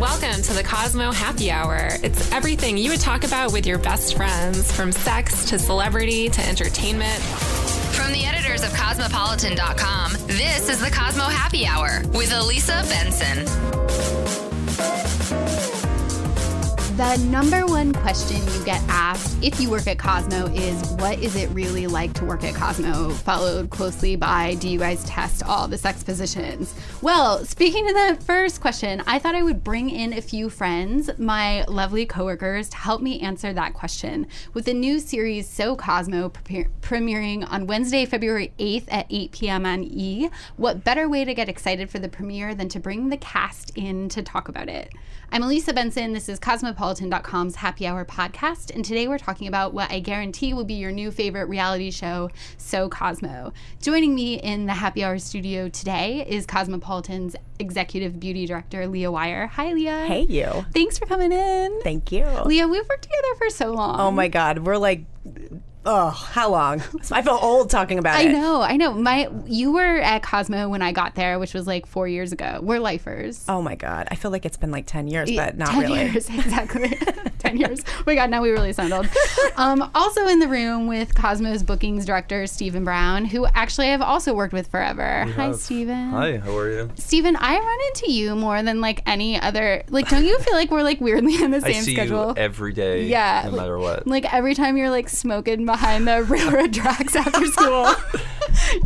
Welcome to the Cosmo Happy Hour. It's everything you would talk about with your best friends, from sex to celebrity to entertainment. From the editors of Cosmopolitan.com, this is the Cosmo Happy Hour with Elisa Benson. The number one question you get asked if you work at Cosmo is what is it really like to work at Cosmo? Followed closely by do you guys test all the sex positions? Well, speaking to the first question, I thought I would bring in a few friends, my lovely coworkers, to help me answer that question. With the new series So Cosmo pre- premiering on Wednesday, February 8th at 8 p.m. on E, what better way to get excited for the premiere than to bring the cast in to talk about it? I'm Elisa Benson. This is Cosmopolitan.com's Happy Hour podcast, and today we're talking about what I guarantee will be your new favorite reality show, So Cosmo. Joining me in the Happy Hour studio today is Cosmopolitan's executive beauty director, Leah Wyar. Hi, Leah. Hey, you. Thanks for coming in. Thank you. Leah, we've worked together for so long. Oh my God, we're like, oh, how long? I feel old talking about I it. I know, I know. My, you were at Cosmo when I got there, which was like four years ago. We're lifers. Oh my God, I feel like it's been like ten years, but not 10 really. years, exactly. 10 years. Oh my God, now we really sound old. Um, also in the room with Cosmos bookings director Steven Brown, who actually I've also worked with forever. Hi, have. Steven. Hi, how are you? Steven, I run into you more than like any other. Like, don't you feel like we're like weirdly on the same I same see schedule? you every day, Yeah, no matter what. like every time you're like smoking behind the railroad tracks after school.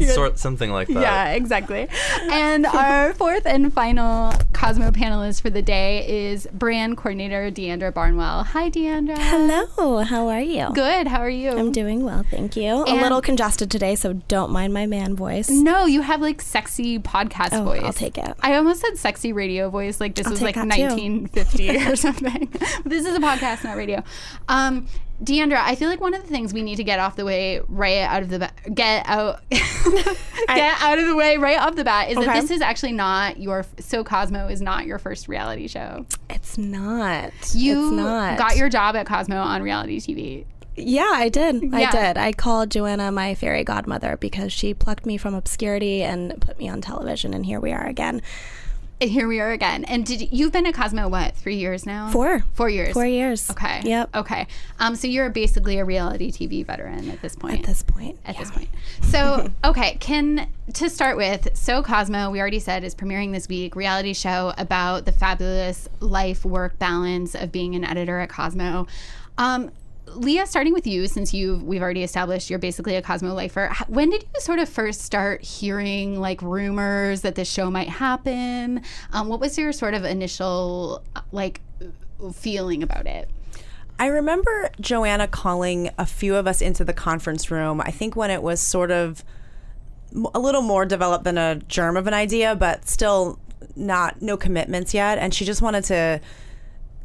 Sort something like that. yeah, exactly. And our fourth and final Cosmo panelist for the day is brand coordinator Diandra Barnwell. Hi, Diandra. Hello, how are you? Good. How are you? I'm doing well, thank you. And- a little congested today, so don't mind my man voice. No, you have like sexy podcast Oh, voice. I'll take it. I almost said sexy radio voice, like this I'll was like 1950 or something. this is a podcast, not radio. Um, Diandra, I feel like one of the things we need to get off the way right out of the bat, get out, get out of the way right off the bat is that this is actually not your so Cosmo is not your first reality show. It's not. You it's not. got your job at Cosmo on reality TV. Yeah, I did. Yeah. I did. I called Joanna my fairy godmother because she plucked me from obscurity and put me on television, and here we are again. And here we are again. And did you've been at Cosmo what three years now? Four. Four years. Four years. Okay. Yep. Okay. Um, so you're basically a reality TV veteran at this point. At this point. At yeah. this point. So, okay, can to start with, So Cosmo, we already said is premiering this week, reality show about the fabulous life work balance of being an editor at Cosmo. Um, Leah, starting with you, since you we've already established you're basically a Cosmo lifer. When did you sort of first start hearing like rumors that this show might happen? Um, what was your sort of initial uh, like feeling about it? I remember Joanna calling a few of us into the conference room. I think when it was sort of a little more developed than a germ of an idea, but still not no commitments yet. And she just wanted to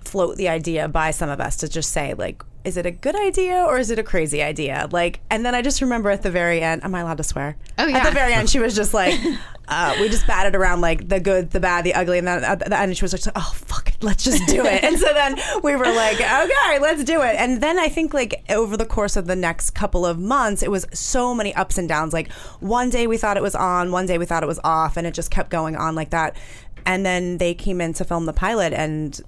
float the idea by some of us to just say like is it a good idea or is it a crazy idea? Like and then i just remember at the very end am i allowed to swear? Oh, yeah. at the very end she was just like uh, we just batted around like the good the bad the ugly and then at the end she was just like oh fuck it let's just do it. And so then we were like okay let's do it. And then i think like over the course of the next couple of months it was so many ups and downs. Like one day we thought it was on one day we thought it was off and it just kept going on like that. And then they came in to film the pilot and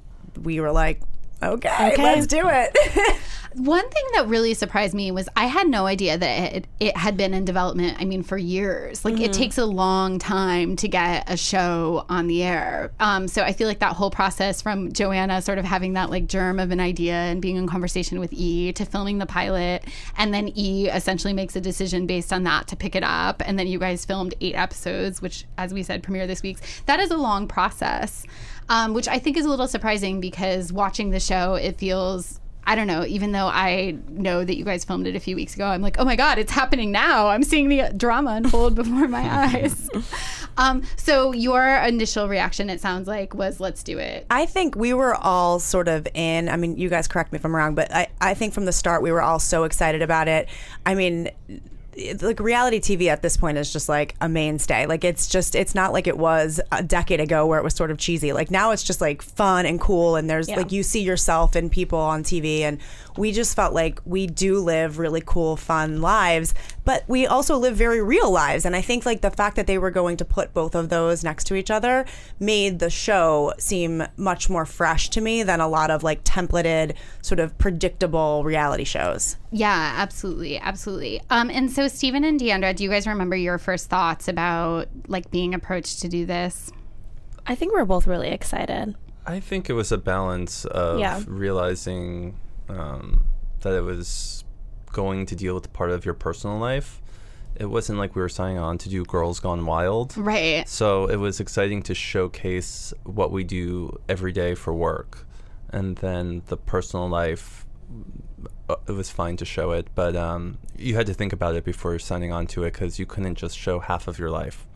we were like okay, Okay. let's do it One thing that really surprised me was I had no idea that it, it had been in development. I mean, for years. Like it takes a long time to get a show on the air. Um, so I feel like that whole process from Joanna sort of having that like germ of an idea and being in conversation with E to filming the pilot, and then E essentially makes a decision based on that to pick it up, and then you guys filmed eight episodes, which, as we said, premiere this week. That is a long process. Um, which I think is a little surprising because watching the show, it feels I don't know, even though I know that you guys filmed it a few weeks ago, I'm like, oh my God, it's happening now. I'm seeing the drama unfold before my eyes. Um, so your initial reaction, it sounds like, was let's do it. I think we were all sort of in. I mean, you guys correct me if I'm wrong, but I, I think from the start we were all so excited about it. I mean, like reality TV at this point is just like a mainstay. Like it's just it's not like it was a decade ago where it was sort of cheesy. Like now it's just like fun and cool and there's like you see yourself and people on TV and we just felt like we do live really cool fun lives, but we also live very real lives and I think like the fact that they were going to put both of those next to each other made the show seem much more fresh to me than a lot of like templated sort of predictable reality shows. Yeah, absolutely, absolutely. Um, and so Steven and Diandra, do you guys remember your first thoughts about like being approached to do this? I think we're both really excited. I think it was a balance of Yeah. realizing um, that it was going to deal with part of your personal life. It wasn't like we were signing on to do Girls Gone Wild. Right. So it was exciting to showcase what we do every day for work. And then the personal life, uh, it was fine to show it, but um, you had to think about it before signing on to it because you couldn't just show half of your life.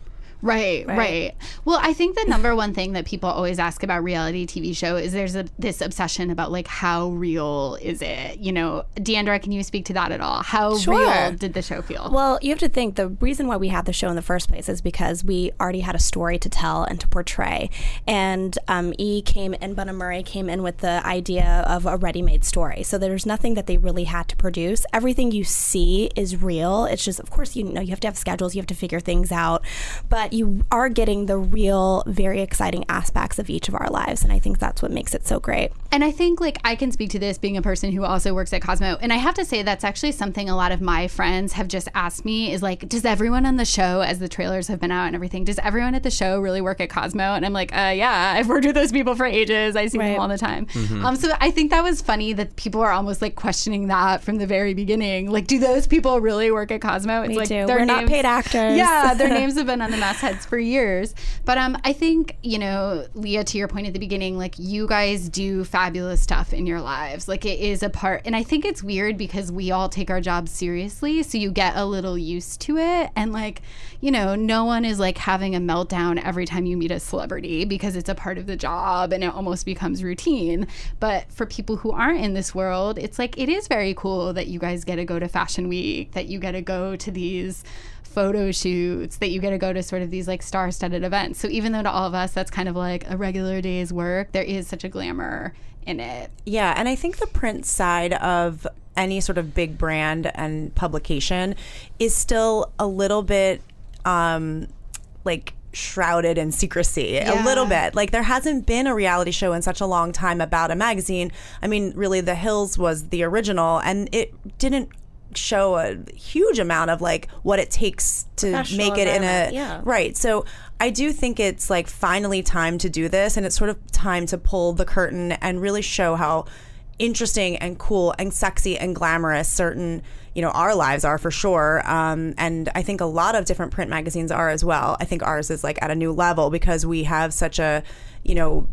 Right, right, Well, I think the number one thing that people always ask about reality TV show is there's a, this obsession about like how real is it? You know, Diandra, can you speak to that at all? How Sure. real did the show feel? Well, you have to think the reason why we had the show in the first place is because we already had a story to tell and to portray. And um, E came and Bunim/Murray came in with the idea of a ready made story. So there's nothing that they really had to produce. Everything you see is real. It's just, of course, you know, you have to have schedules, you have to figure things out. But you are getting the real, very exciting aspects of each of our lives. And I think that's what makes it so great. And I think like I can speak to this being a person who also works at Cosmo. And I have to say that's actually something a lot of my friends have just asked me is like, does everyone on the show, as the trailers have been out and everything, does everyone at the show really work at Cosmo? And I'm like, uh, yeah, I've worked with those people for ages. I see Right. them all the time. Um, so I think that was funny that people are almost like questioning that from the very beginning. Like, do those people really work at Cosmo? It's We like do. their We're not paid actors. Yeah, their names have been on the mastheads for years. But um, I think you know, Leah, to your point at the beginning, like you guys do fabulous stuff in your lives. Like it is a part, and I think it's weird because we all take our jobs seriously, so you get a little used to it, and like you know, no one is like having a meltdown every time you meet a celebrity because it's a part of the job and it almost becomes routine. But for people who aren't in this world, it's like it is very cool that you guys get to go to Fashion Week, that you get to go to these photo shoots that you get to go to sort of these like star-studded events. So even though to all of us that's kind of like a regular day's work, there is such a glamour in it. Yeah, and I think the print side of any sort of big brand and publication is still a little bit um like shrouded in secrecy a little bit like there hasn't been a reality show in such a long time about a magazine i mean really the hills was the original and it didn't show a huge amount of like what it takes to make it in a yeah. Right. So I do think it's like finally time to do this, and it's sort of time to pull the curtain and really show how interesting and cool and sexy and glamorous certain you know our lives are for sure um, and i think a lot of different print magazines are as well i think ours is like at a new level because we have such a you know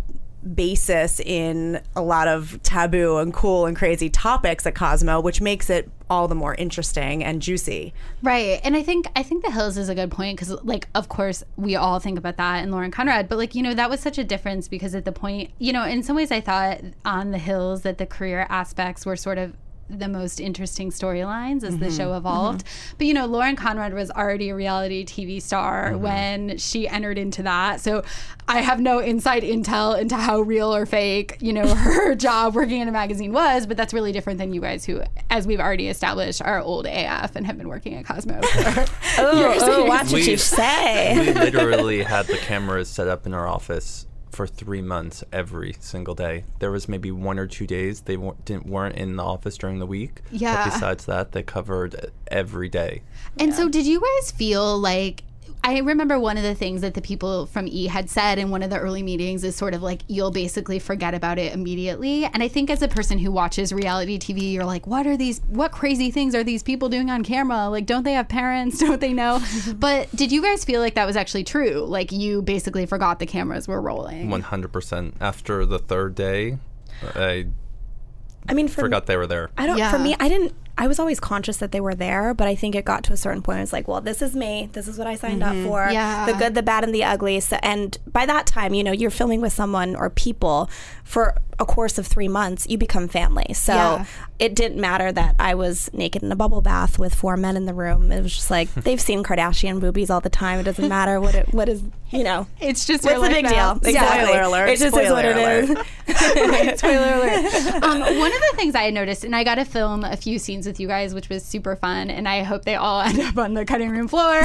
basis in a lot of taboo and cool and crazy topics at cosmo which makes it all the more interesting and juicy Right. And I think I think the hills is a good point because like of course we all think about that and Lauren Conrad, but like, you know, that was such a difference because at the point you know, in some ways I thought on the hills that the career aspects were sort of the most interesting storylines as the mm-hmm. show evolved. Mm-hmm. But you know, Lauren Conrad was already a reality TV star mm-hmm. when she entered into that. So I have no inside intel into how real or fake, you know, her job working in a magazine was, but that's really different than you guys who, as we've already established, are old AF and have been working at Cosmo for Oh, oh watch what We- you say. we literally had the cameras set up in our office for three months every single day. There was maybe one or two days they w- didn't weren't in the office during the week. Yeah. But besides that, they covered every day. And so, did you guys feel like? I remember one of the things that the people from E had said in one of the early meetings is sort of like you'll basically forget about it immediately. And I think as a person who watches reality TV, you're like, what are these? What crazy things are these people doing on camera? Like, don't they have parents? Don't they know? but did you guys feel like that was actually true? Like, you basically forgot the cameras were rolling. One hundred percent. After the third day, I I mean, for forgot they were there. I don't. Yeah. For me, I didn't. I was always conscious that they were there, but I think it got to a certain point. I was like, well, this is me. This is what I signed up mm-hmm. for. Yeah. The good, the bad, and the ugly. So, and by that time, you know, you're filming with someone or people for a course of three months. You become family. So Yeah. It didn't matter that I was naked in a bubble bath with four men in the room. It was just like they've seen Kardashian boobies all the time. It doesn't matter what it what is you know. It's just What's the big now. deal? Exactly. Spoiler alert. It just is what Spoiler it is. alert. Spoiler alert. Um, one of the things I noticed, and I got to film a few scenes with you guys, which was super fun, and I hope they all end up on the cutting room floor.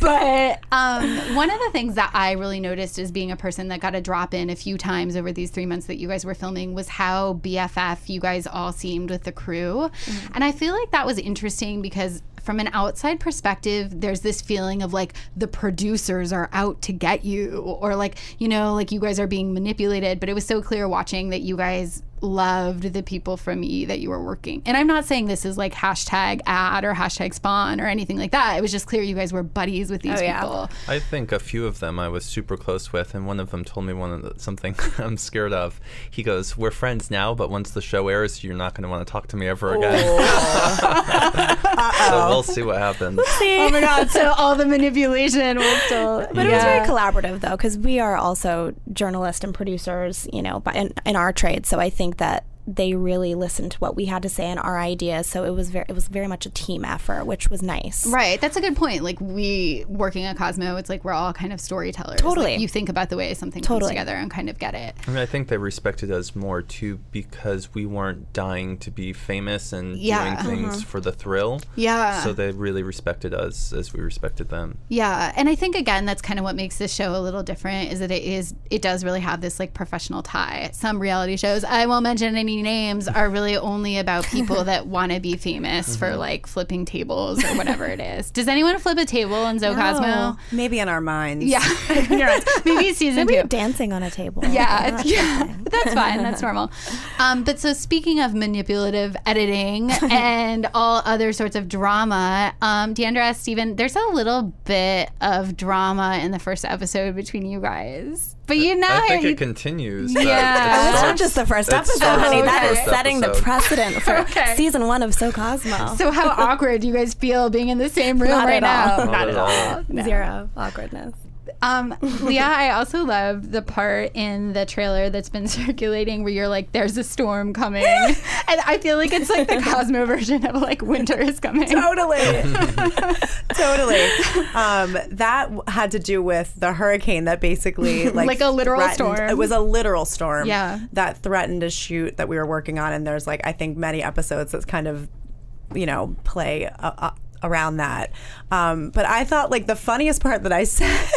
but um, one of the things that I really noticed as being a person that got to drop in a few times over these three months that you guys were filming was how BFF you guys all seemed with the crew. Mm-hmm. And I feel like that was interesting because from an outside perspective, there's this feeling of like the producers are out to get you, or like, you know, like you guys are being manipulated. But it was so clear watching that you guys loved the people from E that you were working. And I'm not saying this is like hashtag ad or hashtag spon or anything like that. It was just clear you guys were buddies with these Oh, yeah. people. I think a few of them I was super close with, and one of them told me one of the, something I'm scared of. He goes, "We're friends now, but once the show airs, you're not going to want to talk to me ever again." Oh. so we'll see what happens. Oh my God. So all the manipulation will still. But it was very collaborative though, because we are also journalists and producers, you know, by, in, in our trade. So I think that they really listened to what we had to say and our ideas. So it was very, it was very much a team effort, which was nice. Right. That's a good point. Like we working at Cosmo, it's like we're all kind of storytellers. Totally. Like, you think about the way something comes together and kind of get it. I mean, I think they respected us more too because we weren't dying to be famous and Yeah. doing uh-huh. things for the thrill. Yeah. So they really respected us as we respected them. Yeah, and I think again that's kind of what makes this show a little different is that it is it does really have this like professional tie. Some reality shows, I won't mention any names, are really only about people that want to be famous for like flipping tables or whatever it is. Does anyone flip a table in So Cosmo? Maybe in our minds. Yeah, maybe season Maybe two. dancing on a table. Yeah, yeah, that's fine. That's normal. Um, but so speaking of manipulative editing and all other sorts of drama, um, Diandra asked Steven, there's a little bit of drama in the first episode between you guys. But you know, I think you- it continues. Yeah. That- it It's not just the first it episode, starts honey. with That the is first setting the precedent for Okay. season one of So Cosmo. so how awkward do you guys feel being in the same room Not right at all. now? Not at all. Zero awkwardness. Um, Leah, I also love the part in the trailer that's been circulating where you're like, "There's a storm coming," and I feel like it's like the Cosmo version of like winter is coming. Totally. totally. Um, that had to do with the hurricane that basically like Like a literal storm. It was a literal storm. Yeah. That threatened a shoot that we were working on, and there's like I think many episodes that's kind of, you know, play uh, uh, around that. Um, but I thought like the funniest part that I said.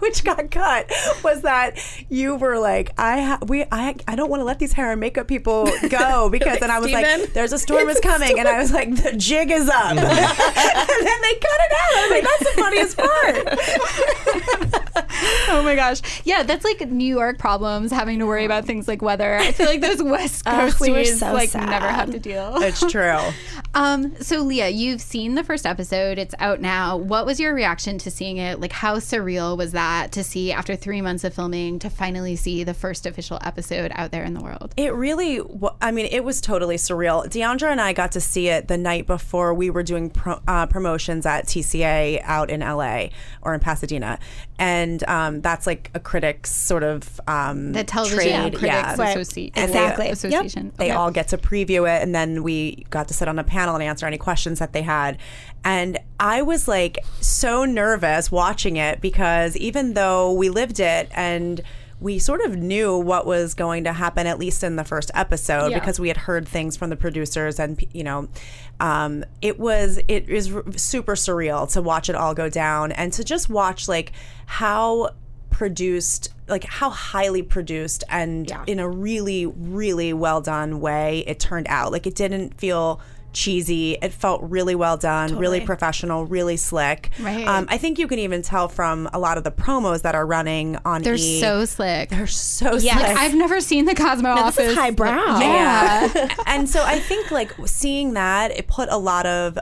Which got cut was that you were like I ha- we I I don't want to let these hair and makeup people go because then I was like there's a storm is coming and I was like the jig is up and then they cut it out I was like that's the funniest part Oh my gosh. Yeah, that's like New York problems having to worry about things like weather. I feel like those West Ugh, Coast we were dudes so like sad. never have to deal. it's true Um, so Leah, you've seen the first episode. It's out now. What was your reaction to seeing it? Like how surreal was that to see after three months of filming to finally see the first official episode out there in the world? It really, I mean, it was totally surreal. Diandra and I got to see it the night before we were doing pro, uh, promotions at TCA out in LA or in Pasadena. And um, that's like a critics sort of um, The Television trade, Critics yeah. Right. Associ- And they- Exactly. Yep. Association. They all get to preview it, and then we got to sit on a panel and answer any questions that they had. And I was like so nervous watching it because even though we lived it and we sort of knew what was going to happen, at least in the first episode, Yeah. because we had heard things from the producers, and you know, um, it was it is super surreal to watch it all go down and to just watch like how produced like how highly produced and in a really really well done way it turned out like it didn't feel cheesy it felt really well done really professional really slick Right. um, i think you can even tell from a lot of the promos that are running on They're E. so slick. they're so Yes. slick I've never seen the Cosmo this office. is highbrow. Yeah. and so I think like seeing that it put a lot of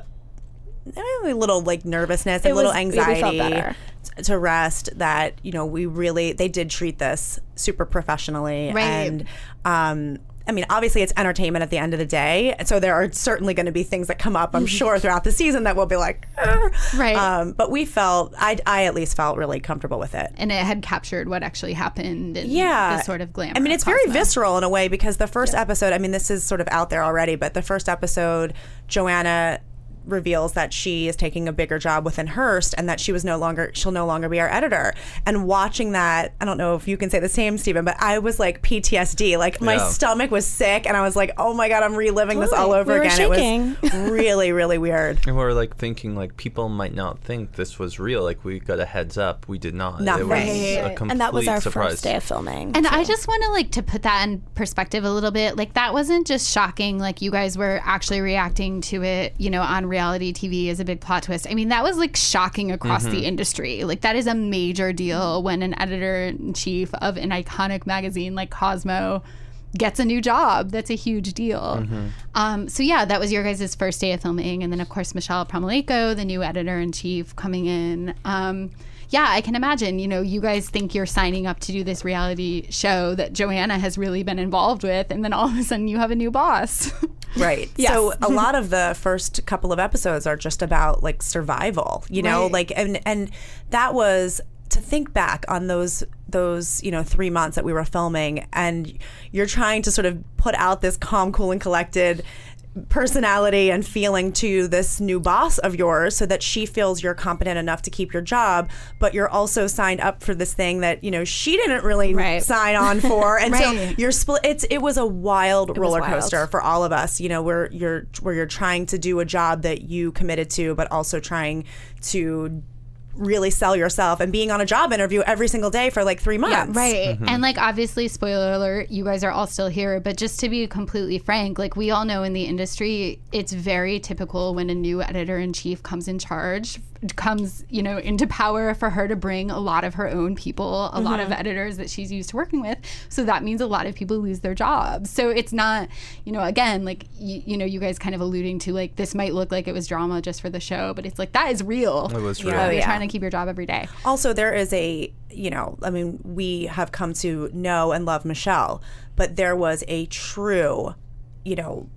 eh, a little like nervousness and It a little was- anxiety to rest that you know we really they did treat this super professionally Right. and um I mean, obviously it's entertainment at the end of the day. So there are certainly going to be things that come up, I'm sure, throughout the season that will be like, "Er." Right. Um, but we felt, I, I at least felt really comfortable with it. and it had captured what actually happened and yeah the sort of glamour. i mean it's very visceral in a way because the first episode i mean this is sort of out there already but the first episode joanna reveals that she is taking a bigger job within Hearst and that she was no longer she'll no longer be our editor. And watching that, I don't know if you can say the same, Steven, but I was like PTSD. Like my Yeah. stomach was sick and I was like, oh my god, I'm reliving this all over We again. shaking. It was really, really weird. And we were like thinking like people might not think this was real. Like we got a heads up. We did not. Nothing. It was a Right. complete and that was our surprise. first day of filming. And I just want to like to put that in perspective a little bit. Like that wasn't just shocking. Like you guys were actually reacting to it, you know, on reality TV is a big plot twist. I mean, that was like shocking across the industry. Like that is a major deal when an editor in chief of an iconic magazine like Cosmo gets a new job. That's a huge deal. Um, so yeah, that was your guys' first day of filming, and then of course Michele Promaulayko, the new editor in chief, coming in. Um, yeah, I can imagine. You know, you guys think you're signing up to do this reality show that Joanna has really been involved with, and then all of a sudden you have a new boss. Right. So a lot of the first couple of episodes are just about like survival, you know, Right. like and and that was to think back on those those you know three months that we were filming and you're trying to sort of put out this calm cool and collected personality and feeling to this new boss of yours so that she feels you're competent enough to keep your job but you're also signed up for this thing that you know she didn't really Right. sign on for and so you're split it's it was a wild roller wild. coaster for all of us you know where you're where you're trying to do a job that you committed to but also trying to really sell yourself and being on a job interview every single day for like three months Right. Mm-hmm. And like obviously spoiler alert, you guys are all still here, but just to be completely frank, like we all know in the industry, it's very typical when a new editor in chief comes in charge, comes, you know, into power for her to bring a lot of her own people, a lot of mm-hmm. editors that she's used to working with. So that means a lot of people lose their jobs. So it's not, you know, again, like you, you know, you guys kind of alluding to like this might look like it was drama just for the show, but it's like that is real. It was Yeah. real. Oh, You're yeah. trying to keep your job every day. also there is a you know i mean we have come to know and love michele but there was a true you know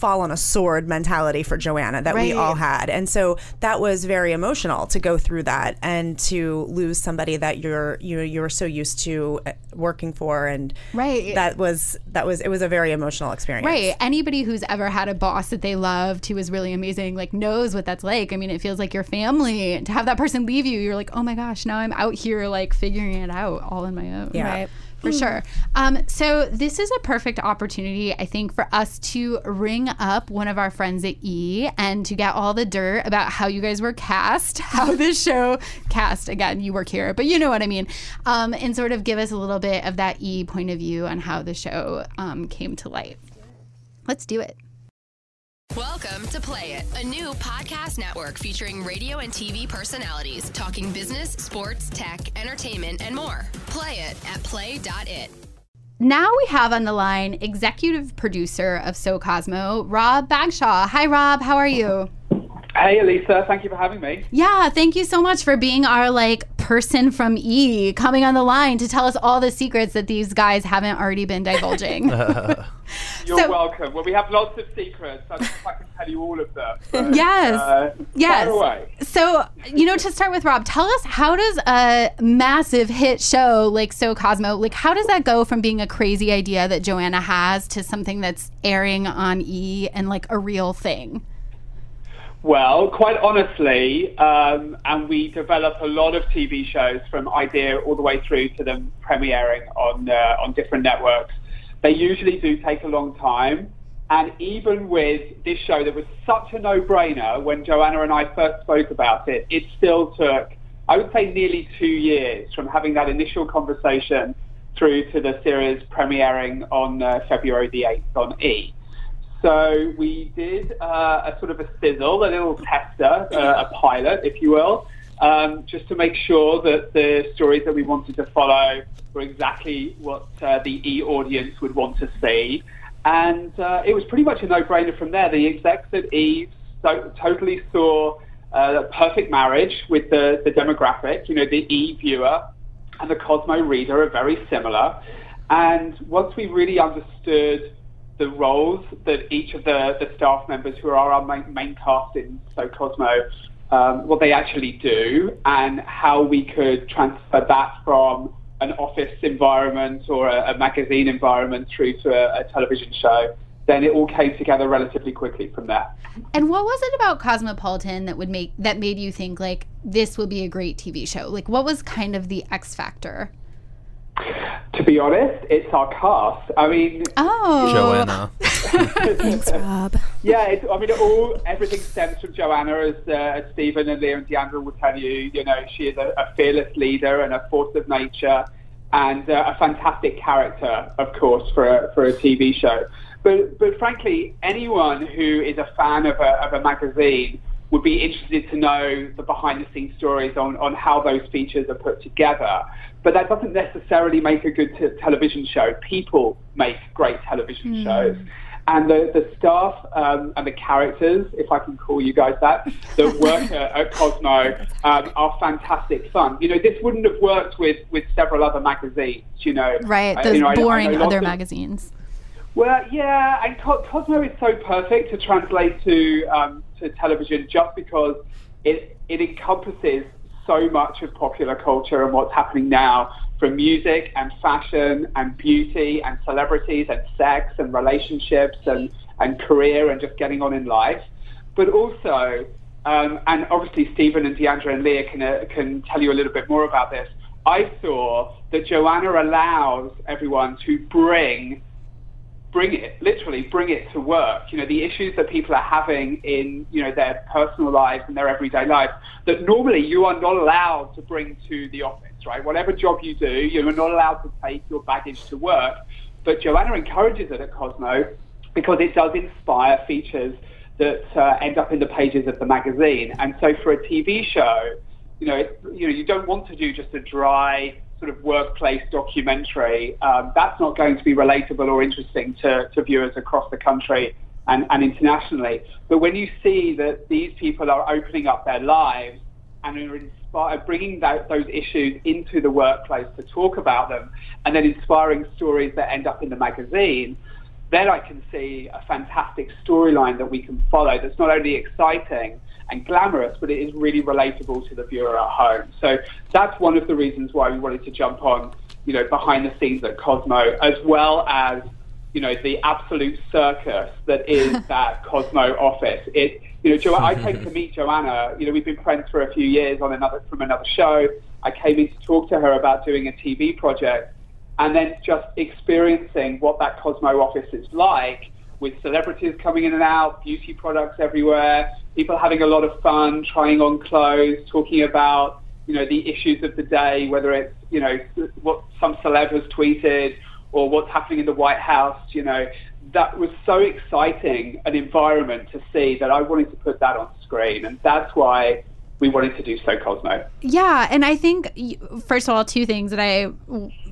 fall on a sword mentality for joanna that we all had and so that was very emotional to go through that and to lose somebody that you're you know you're so used to uh, working for and Right. that was that was it was a very emotional experience Right. Anybody who's ever had a boss that they loved who was really amazing, like knows what that's like. I mean, it feels like your family. And to have that person leave you, you're like, oh my gosh, now I'm out here like figuring it out all on my own. Yeah. Right. For sure. Um, so this is a perfect opportunity, I think, for us to ring up one of our friends at E and to get all the dirt about how you guys were cast, how this show cast. Again, you work here, but you know what I mean. Um, and sort of give us a little bit of that E point of view on how the show um, came to life. Let's do it. Welcome to Play It, a new podcast network featuring radio and TV personalities talking business, sports, tech, entertainment, and more. Play it at play.it. Now we have on the line executive producer of So Cosmo, Rob Bagshaw. Hi, Rob. How are you? Hey, Elisa. Thank you for having me. Yeah, thank you so much for being our like person from E coming on the line to tell us all the secrets that these guys haven't already been divulging. You're So- welcome. Well, we have lots of secrets. I don't I can tell you all of them. but, Yes. Uh, Yes. Fire away. So, you know, to start with, Rob, tell us how does a massive hit show like So Cosmo, like how does that go from being a crazy idea that Joanna has to something that's airing on E and like a real thing? Well, quite honestly, um, and we develop a lot of TV shows from idea all the way through to them premiering on uh, on different networks. They usually do take a long time, and even with this show that was such a no-brainer when Joanna and I first spoke about it, it still took, I would say, nearly two years from having that initial conversation through to the series premiering on uh, February the 8th on E. So we did uh, a sort of a sizzle, a little tester, uh, a pilot, if you will, um, just to make sure that the stories that we wanted to follow were exactly what uh, the E audience would want to see. And uh, it was pretty much a no-brainer from there. The execs at E so, totally saw uh, a perfect marriage with the, the demographic. You know, the E viewer and the Cosmo reader are very similar. And once we really understood the roles that each of the, the staff members who are our main, main cast in So Cosmo, um, what they actually do and how we could transfer that from an office environment or a, a magazine environment through to a, a television show then it all came together relatively quickly from there. And what was it about Cosmopolitan that would make that made you think like this will be a great TV show? Like what was kind of the X factor? To be honest, it's our cast. I mean, oh, Joanna. Thanks, Rob. Yeah, it's, I mean, all everything stems from Joanna, as, uh, as Steven and Leah and Diandra will tell you. You know, she is a, a fearless leader and a force of nature, and uh, a fantastic character, of course, for a, for a TV show. But, but frankly, anyone who is a fan of a, of a magazine would be interested to know the behind the scenes stories on, on how those features are put together. But that doesn't necessarily make a good t- television show. People make great television mm. shows. And the, the staff um, and the characters, if I can call you guys that, that work at, at Cosmo um, are fantastic fun. You know, this wouldn't have worked with, with several other magazines, you know. Right, those you know, boring I, I other of, magazines. Well, yeah, and Cosmo is so perfect to translate to um, to television just because it it encompasses so much of popular culture and what's happening now, from music and fashion and beauty and celebrities and sex and relationships and and career and just getting on in life, but also. Um, and obviously, Steven and Diandra and Leah can, uh, can tell you a little bit more about this. I saw that Joanna allows everyone to bring bring it, literally bring it to work. You know, the issues that people are having in, you know, their personal lives and their everyday life that normally you are not allowed to bring to the office, right? Whatever job you do, you are not allowed to take your baggage to work. But Joanna encourages it at Cosmo because it does inspire features that uh, end up in the pages of the magazine. And so for a TV show, you know, you know, you don't want to do just a dry sort of workplace documentary, um, that's not going to be relatable or interesting to, to viewers across the country and, and internationally. But when you see that these people are opening up their lives and are inspire, bringing that, those issues into the workplace to talk about them, and then inspiring stories that end up in the magazine, then I can see a fantastic storyline that we can follow that's not only exciting, and glamorous, but it is really relatable to the viewer at home. So that's one of the reasons why we wanted to jump on, you know, behind the scenes at Cosmo, as well as, you know, the absolute circus that is that Cosmo office. It, you know, jo- I came to meet Joanna. You know, we've been friends for a few years on another from another show. I came in to talk to her about doing a TV project, and then just experiencing what that Cosmo office is like with celebrities coming in and out, beauty products everywhere, people having a lot of fun, trying on clothes, talking about you know the issues of the day, whether it's you know what some celeb has tweeted or what's happening in the White House. You know that was so exciting an environment to see that I wanted to put that on screen, and that's why we wanted to do so Cosmo. Yeah, and I think first of all, two things that I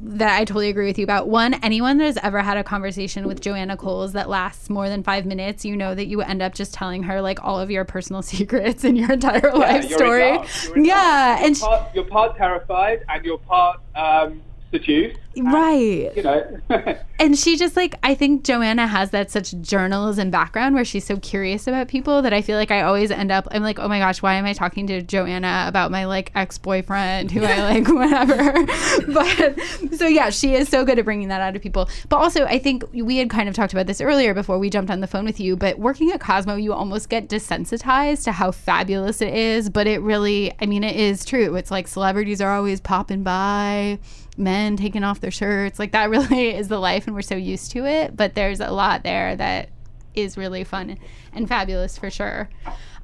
that I totally agree with you about. One, anyone that has ever had a conversation with Joanna Coles that lasts more than five minutes, you know that you end up just telling her like all of your personal secrets and your entire yeah, life story. Yeah, you're and part, you're part terrified and you're part um, seduced right. You know? And she just like i think joanna has that such journalism background where she's so curious about people that i feel like i always end up i'm like oh my gosh why am i talking to joanna about my like ex-boyfriend who i like whatever? But so yeah she is so good at bringing that out of people. But also i think we had kind of talked about this earlier before we jumped on the phone with you but working at cosmo you almost get desensitized to how fabulous it is but it really i mean it is true. It's like celebrities are always popping by men taking off their shirts. Like that really is the life, and we're so used to it. But there's a lot there that is really fun and fabulous for sure.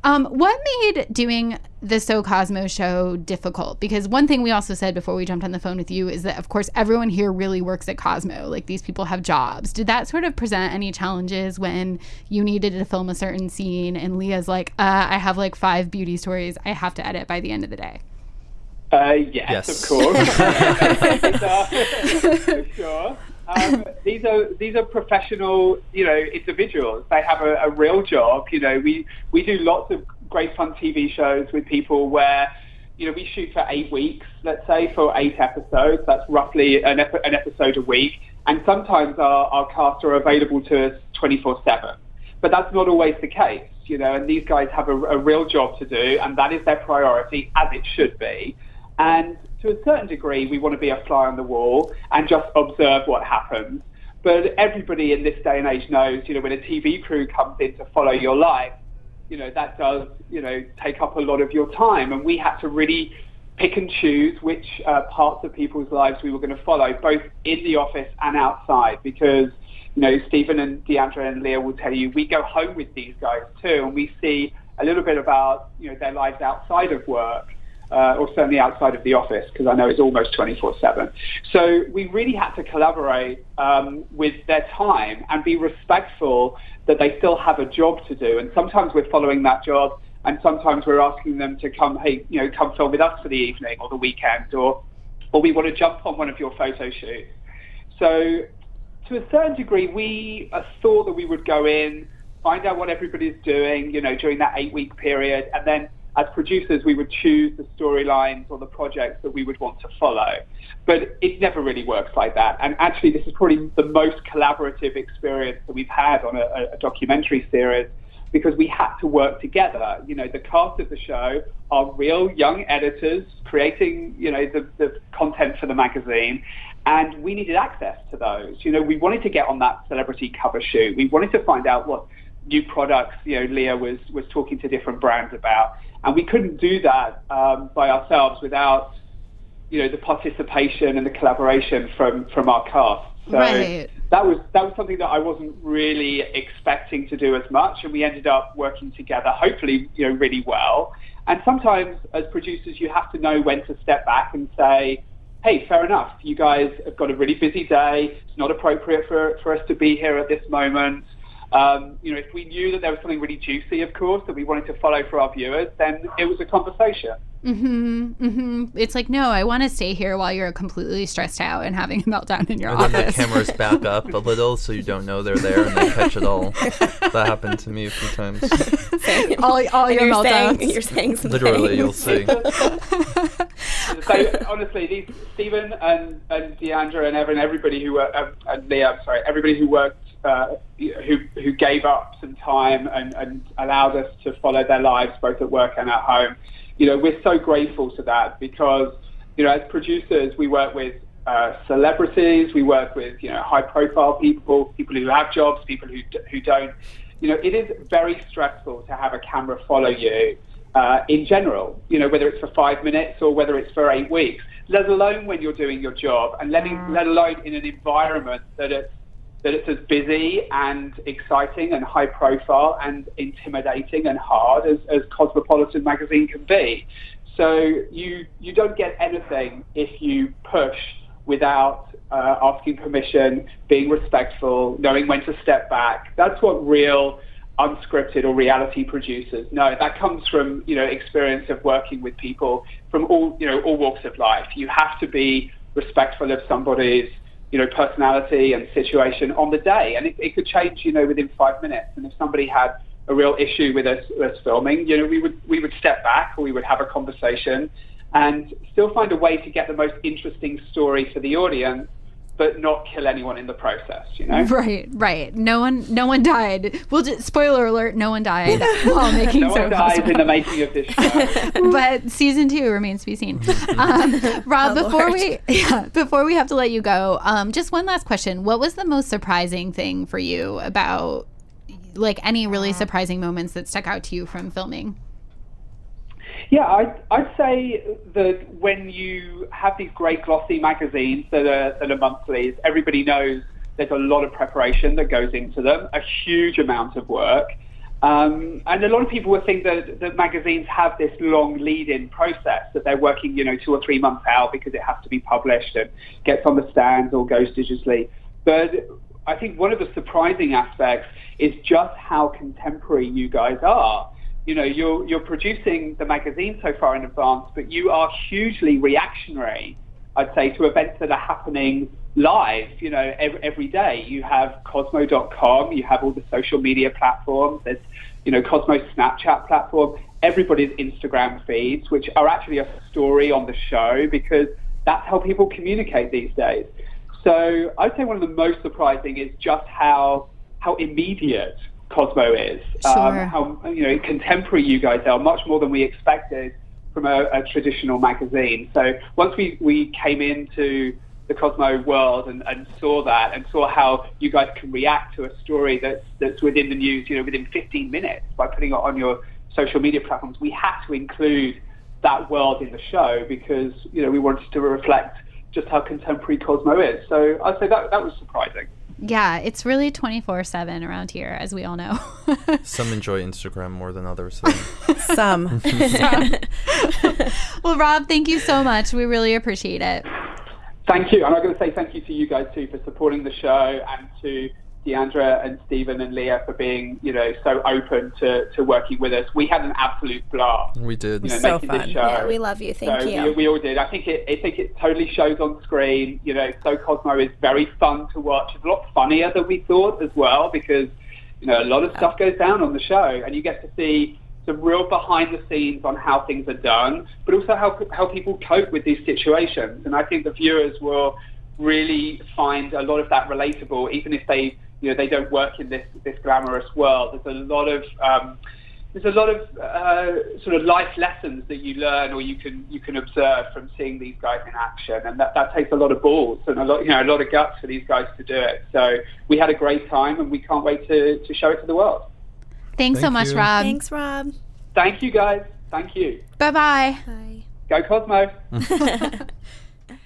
Um, what made doing the So Cosmo show difficult? Because one thing we also said before we jumped on the phone with you is that, of course, everyone here really works at Cosmo. Like these people have jobs. Did that sort of present any challenges when you needed to film a certain scene and Leah's like, uh, I have like five beauty stories I have to edit by the end of the day? Uh, yes, yes, of course. for sure. Um, these are these are professional, you know, individuals. They have a, a, real job. You know, we we do lots of great fun TV shows with people where, you know, we shoot for eight weeks, let's say, for eight episodes. That's roughly an, ep- an episode a week. And sometimes our, our cast are available to us 24 7. But that's not always the case, you know, and these guys have a, a real job to do, and that is their priority, as it should be. And to a certain degree, we want to be a fly on the wall and just observe what happens. But everybody in this day and age knows, you know, when a TV crew comes in to follow your life, you know, that does, you know, take up a lot of your time. And we had to really pick and choose which uh, parts of people's lives we were going to follow, both in the office and outside, because, you know, Steven and Diandra and Leah will tell you, we go home with these guys too, and we see a little bit about, you know, their lives outside of work. Uh, or certainly outside of the office, because I know it's almost 24/7. So we really had to collaborate um, with their time and be respectful that they still have a job to do. And sometimes we're following that job, and sometimes we're asking them to come, hey, you know, come film with us for the evening or the weekend, or or we want to jump on one of your photo shoots. So to a certain degree, we thought that we would go in, find out what everybody's doing, you know, during that eight-week period, and then as producers, we would choose the storylines or the projects that we would want to follow. But it never really works like that. And actually, this is probably the most collaborative experience that we've had on a, a documentary series because we had to work together. You know, the cast of the show are real young editors creating, you know, the, the content for the magazine. And we needed access to those. You know, we wanted to get on that celebrity cover shoot. We wanted to find out what new products, you know, Leah was, was talking to different brands about. And we couldn't do that um, by ourselves without, you know, the participation and the collaboration from, from our cast. So Right. that was that was something that I wasn't really expecting to do as much, and we ended up working together, hopefully, you know, really well. And sometimes, as producers, you have to know when to step back and say, "Hey, fair enough. You guys have got a really busy day. It's not appropriate for for us to be here at this moment." Um, you know, if we knew that there was something really juicy, of course, that we wanted to follow for our viewers, then it was a conversation. Mm-hmm. Mm-hmm. It's like, no, I want to stay here while you're completely stressed out and having a meltdown in your office. And then the office. cameras back up a little so you don't know they're there and they catch it all. That happened to me a few times. all, all your you're saying, meltdowns. you're saying some Literally, you'll see. so honestly, these Steven and, and Diandra and Evan, everybody who worked, uh, and Leah, sorry, everybody who worked, uh, who who gave up some time and, and allowed us to follow their lives both at work and at home. You know, we're so grateful to that because you know, as producers, we work with uh, celebrities, we work with you know high-profile people, people who have jobs, people who who don't. You know, it is very stressful to have a camera follow you uh, in general, you know, whether it's for five minutes or whether it's for eight weeks, let alone when you're doing your job and letting, let alone in an environment that it's, that it's as busy and exciting and high profile and intimidating and hard as, as Cosmopolitan magazine can be. So you, you don't get anything if you push without uh, asking permission, being respectful, knowing when to step back. That's what real unscripted or reality producers know. That comes from you know experience of working with people from all you know all walks of life. You have to be respectful of somebody's you know personality and situation on the day, and it, it could change you know within five minutes. And if somebody had a real issue with us, us filming, you know we would we would step back or we would have a conversation and still find a way to get the most interesting story for the audience but not kill anyone in the process, you know? Right, right. No one, no one died. Well, just, spoiler alert: no one died while making no so one dies Cosmo. in the making of this show. but season two remains to be seen. Um, Rob, Oh, before Lord. we yeah, before we have to let you go, um, just one last question: What was the most surprising thing for you about, like, any really surprising moments that stuck out to you from filming? Yeah, I'd, I'd say that when you have these great glossy magazines that are, that are monthlies, everybody knows there's a lot of preparation that goes into them, a huge amount of work. Um, and a lot of people would think that, that magazines have this long lead-in process, that they're working, you know, two or three months out because it has to be published and gets on the stands or goes digitally. But I think one of the surprising aspects is just how contemporary you guys are you know, you're, you're producing the magazine so far in advance, but you are hugely reactionary, I'd say, to events that are happening live, you know, every, every day. You have Cosmo.com, you have all the social media platforms, there's, you know, Cosmo's Snapchat platform, everybody's Instagram feeds, which are actually a story on the show because that's how people communicate these days. So I'd say one of the most surprising is just how how immediate Cosmo is, Sure. um, how you know contemporary you guys are, much more than we expected from a, a traditional magazine. So once we, we came into the Cosmo world and, and saw that and saw how you guys can react to a story that's that's within the news, you know, within 15 minutes by putting it on your social media platforms, we had to include that world in the show because you know we wanted to reflect just how contemporary Cosmo is. So I'd say that that was surprising. Yeah, it's really 24 7 around here, as we all know. Some enjoy Instagram more than others. So. Some. well, Rob, thank you so much. We really appreciate it. Thank you. And I'm going to say thank you to you guys too for supporting the show and to Diandra and Steven and Leah for being, you know, so open to, to working with us. We had an absolute blast. we did. You know, So making fun. this show. Yeah, we love you. Thank so you. We, we all did. I think it. I think it totally shows on screen. You know, So Cosmo is very fun to watch. It's a lot funnier than we thought as well because you know a lot of stuff goes down on the show, and you get to see some real behind the scenes on how things are done, but also how how people cope with these situations. And I think the viewers will really find a lot of that relatable, even if they you know they don't work in this this glamorous world. There's a lot of um, there's a lot of uh, sort of life lessons that you learn or you can you can observe from seeing these guys in action, and that, that takes a lot of balls and a lot you know a lot of guts for these guys to do it. So we had a great time, and we can't wait to, to show it to the world. Thanks so much, you. Rob. Thanks, Rob. Thank you guys. Thank you. Bye bye. Bye. Go Cosmo.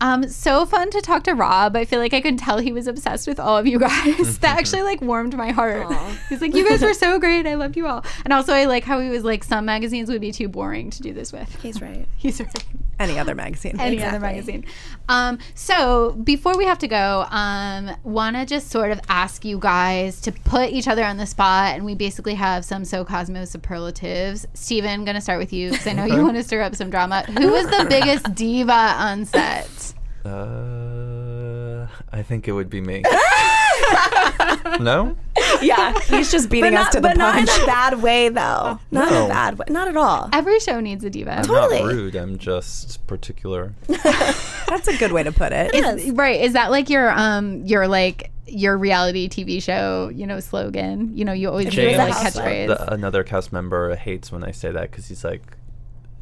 Um, so fun to talk to Rob. I feel like I could tell he was obsessed with all of you guys. that actually like warmed my heart. He's like, you guys were so great. I loved you all. And also, I like how he was like, some magazines would be too boring to do this with. He's right. He's right. Any other magazine. Any other magazine. Um, so before we have to go, um, want to just sort of ask you guys to put each other on the spot, and we basically have some so Cosmo superlatives. Steven, gonna start with you because I know you want to stir up some drama. Who was the biggest diva on set? Uh, I think it would be me. no? Yeah, he's just beating but us to the but not in punch. a bad way, though. Not in No. a bad way. Not at all. Every show needs a diva. I'm Totally. not rude. I'm just particular. That's a good way to put it. Is- right? Is that like your um your like your reality TV show you know slogan? You know, you always do was a like housewife. catchphrase. The, another cast member hates when I say that because he's like,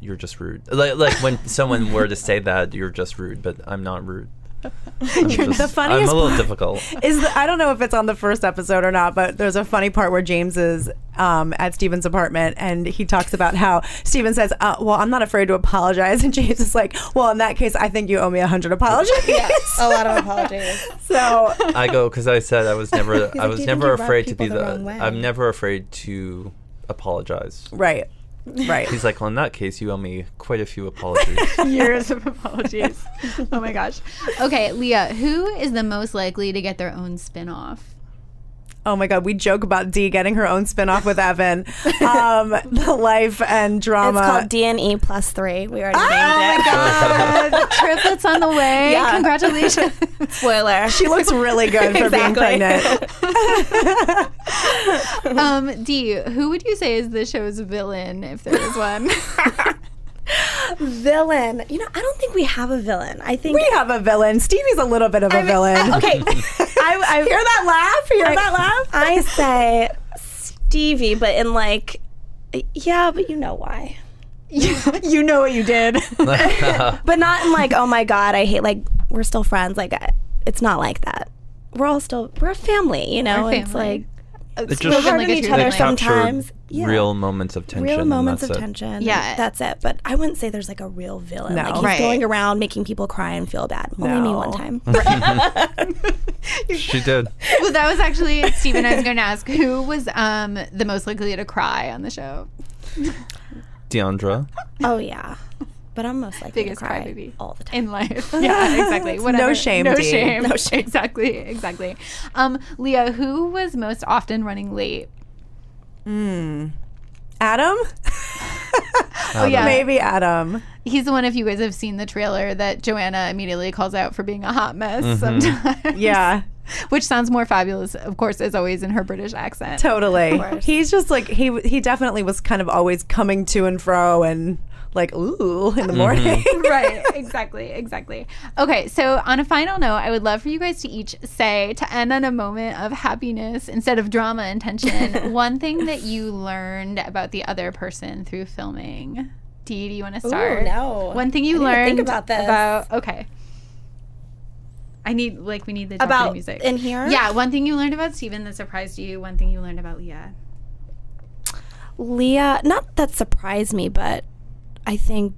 "You're just rude." Like, like when someone were to say that, you're just rude, but I'm not rude. I'm just- the funniest I'm a little part- difficult. is the, I don't know if it's on the first episode or not, but there's a funny part where James is um, at Steven's apartment and he talks about how Steven says, uh, "Well, I'm not afraid to apologize," and James is like, "Well, in that case, I think you owe me a hundred apologies." a lot of apologies. so I go because I said I was never. I was "Do you think never afraid to be the the. I'm never afraid to apologize. right, right. He's like, well, in that case, you owe me quite a few apologies. years of apologies. oh my gosh. Okay, Leah, who is the most likely to get their own spin-off? Oh my God, we joke about Dee getting her own spinoff with Evan, um, the life and drama. It's called DNE plus three. We already oh named it. Oh my God. Triplets on the way. Yeah. Congratulations. Spoiler. She looks really good for being pregnant. um, Dee, who would you say is the show's villain if there is one? Villain. You know, I don't think we have a villain. I think We have a villain. Stevie's a little bit of a I mean, villain. uh, okay. I, I Hear that laugh? Hear I- that laugh? I say Stevie, but in like, yeah, but you know why. you know what you did. But not in like, oh my god, I hate. Like we're still friends. Like it's not like that. We're all still we're a family. You know, We're it's like It we're just hurting each other sometimes. Yeah. real moments of tension. real moments of it. tension. Yeah. that's it. But I wouldn't say there's like a real villain. No. Like he's Right. going around making people cry and feel bad. Only me one time. She did. well, that was actually Steven. I was going to ask who was um, the most likely to cry on the show. Diandra. oh yeah. But I'm most likely Biggest to cry crybaby. all the time. in life. Yeah, exactly. Whatever. No shame, No Dee. shame. No shame. Exactly. Exactly. Um, Leah, who was most often running late? Adam? Oh yeah, Maybe Adam. he's the one. If you guys have seen the trailer, that Joanna immediately calls out for being a hot mess. Sometimes. Yeah. Which sounds more fabulous, of course, as always in her British accent. Totally. He's just like he he definitely was kind of always coming to and fro and like ooh in the mm-hmm. morning. right, exactly, exactly. Okay, so on a final note, I would love for you guys to each say, to end on a moment of happiness instead of drama and tension, one thing that you learned about the other person through filming. Dee, do you want to start? no. One thing you I learned think about this. about- okay. I need like we need the Jeopardy About music in here? Yeah, one thing you learned about Steven that surprised you. One thing you learned about Leah. Leah, not that surprised me, but I think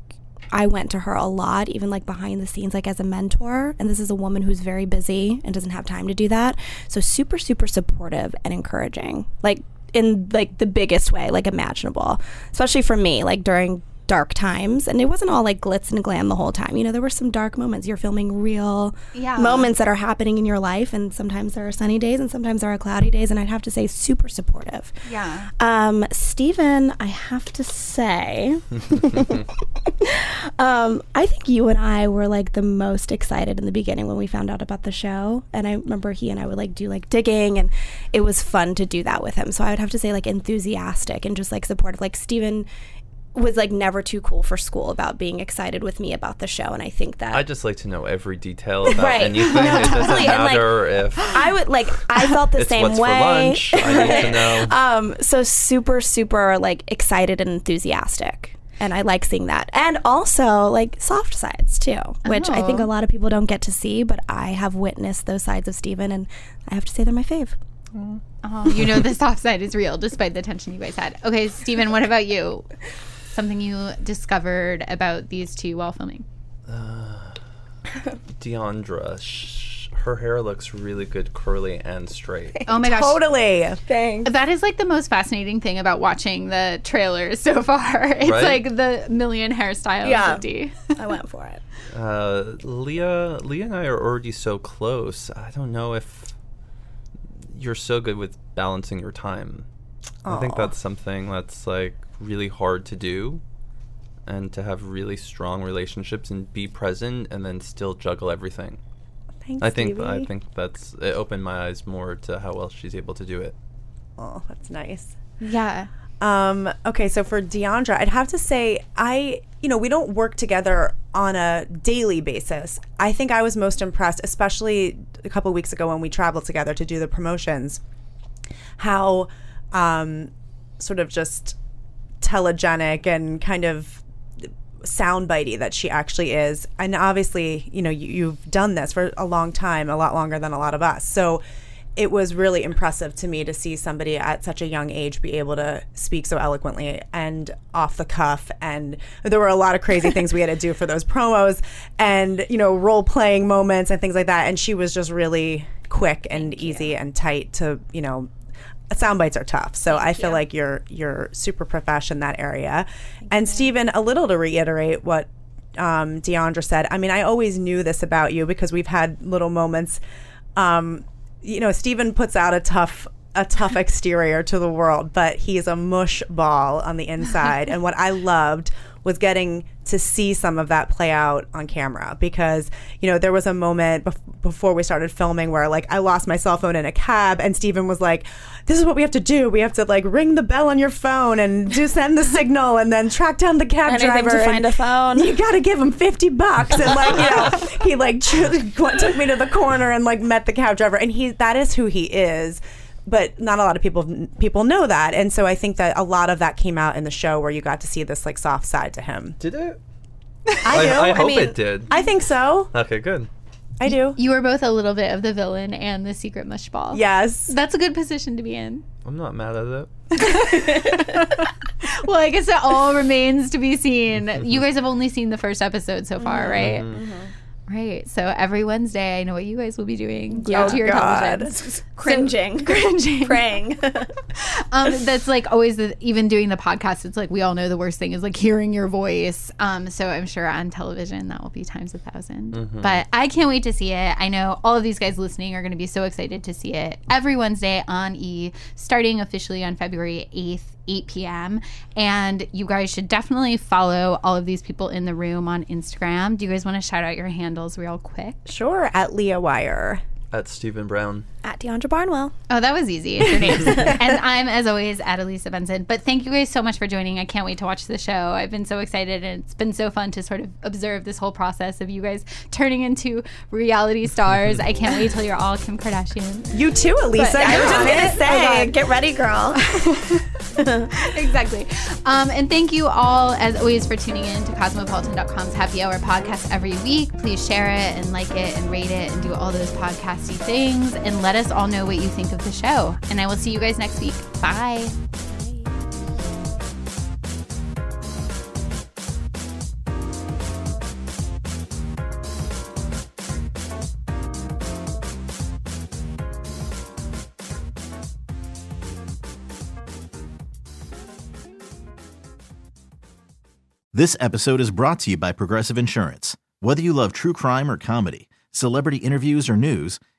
I went to her a lot, even like behind the scenes, like as a mentor. And this is a woman who's very busy and doesn't have time to do that. So super, super supportive and encouraging, like in like the biggest way, like imaginable, especially for me, like during dark times. And it wasn't all like glitz and glam the whole time. You know, there were some dark moments. You're filming real Yeah. moments that are happening in your life. And sometimes there are sunny days and sometimes there are cloudy days. And I'd have to say, super supportive. Yeah. Um, Steven, I have to say, um, I think you and I were like the most excited in the beginning when we found out about the show. And I remember he and I would like do like digging, and it was fun to do that with him. So I would have to say, like, enthusiastic and just like supportive. Like, Steven was like never too cool for school about being excited with me about the show. And I think that I just like to know every detail about Right. anything. No, it doesn't totally. And, like, matter if I would like I felt the it's same what's way. for lunch. I need to know. Um, so super, super like excited and enthusiastic. And I like seeing that. And also like soft sides too, which I think a lot of people don't get to see, but I have witnessed those sides of Steven and I have to say they're my fave. Oh, you know the soft side is real despite the tension you guys had. Okay, Steven, what about you? Something you discovered about these two while filming. Diandra, sh- her hair looks really good, curly and straight. Oh my gosh. totally. Thanks. That is like the most fascinating thing about watching the trailers so far. It's Right? like the million hairstyles Yeah. of D. I went for it. Uh, Leah, Leah and I are already so close. I don't know if you're so good with balancing your time. I think that's something that's like really hard to do, and to have really strong relationships and be present and then still juggle everything. Thanks, I think I think that's it opened my eyes more to how well she's able to do it. Oh, that's nice. Yeah. Um, okay, so for Diandra, I'd have to say I, you know, we don't work together on a daily basis. I think I was most impressed, especially a couple weeks ago when we traveled together to do the promotions, how um, sort of just telegenic and kind of soundbitey that she actually is. And obviously, you know, you, you've done this for a long time, a lot longer than a lot of us. So it was really impressive to me to see somebody at such a young age be able to speak so eloquently and off the cuff. And there were a lot of crazy things we had to do for those promos and, you know, role playing moments and things like that. And she was just really quick and easy and tight to, you know, sound bites are tough. So I feel like you're you're super profesh in that area. and Steven, a little to reiterate what um, Diandra said. I mean, I always knew this about you because we've had little moments. Um, you know, Steven puts out a tough a tough exterior to the world, but he's a mush ball on the inside. and what I loved was getting to see some of that play out on camera because you know there was a moment bef- before we started filming where like I lost my cell phone in a cab and Steven was like this is what we have to do. We have to like ring the bell on your phone and do send the signal and then track down the cab Anything driver to find a phone. you got to give him 50 bucks. And like you know he like took me to the corner and like met the cab driver. And he that is who he is but not a lot of people people know that and so i think that a lot of that came out in the show where you got to see this like soft side to him Did it? i do I, hope mean- it did. I think so okay, good. i do You were both a little bit of the villain and the secret mush ball. yes That's a good position to be in. I'm not mad at it. Well, I guess it all remains to be seen. You guys have only seen the first episode so far, mm-hmm. right? Mm-hmm. Mm-hmm. Right. So every Wednesday, I know what you guys will be doing Yeah. to your God. televisions. Cringing. Cringing. Praying. um, that's like always the, even doing the podcast it's like we all know the worst thing is like hearing your voice um, so i'm sure on television that will be times a 1000 but i can't wait to see it i know all of these guys listening are going to be so excited to see it every wednesday on e starting officially on february 8th 8 p.m. And you guys should definitely follow all of these people in the room on Instagram. Do you guys want to shout out your handles real quick? sure at Leah Wyar At Steven Brown. At Diandra Barnwell. Oh, that was easy. It's your names. and I'm, as always, at Elisa Benson. But thank you guys so much for joining. I can't wait to watch the show. I've been so excited, and it's been so fun to sort of observe this whole process of you guys turning into reality stars. I can't wait till you're all Kim Kardashian. You too, Elisa. But- I was just Oh, gonna God. say, get ready, girl. exactly. Um, and thank you all, as always, for tuning in to Cosmopolitan.com's Happy Hour podcast every week. Please share it and like it and rate it and do all those podcasty things. And let us all know what you think of the show. And I will see you guys next week. Bye. This episode is brought to you by Progressive Insurance. Whether you love true crime or comedy, celebrity interviews or news,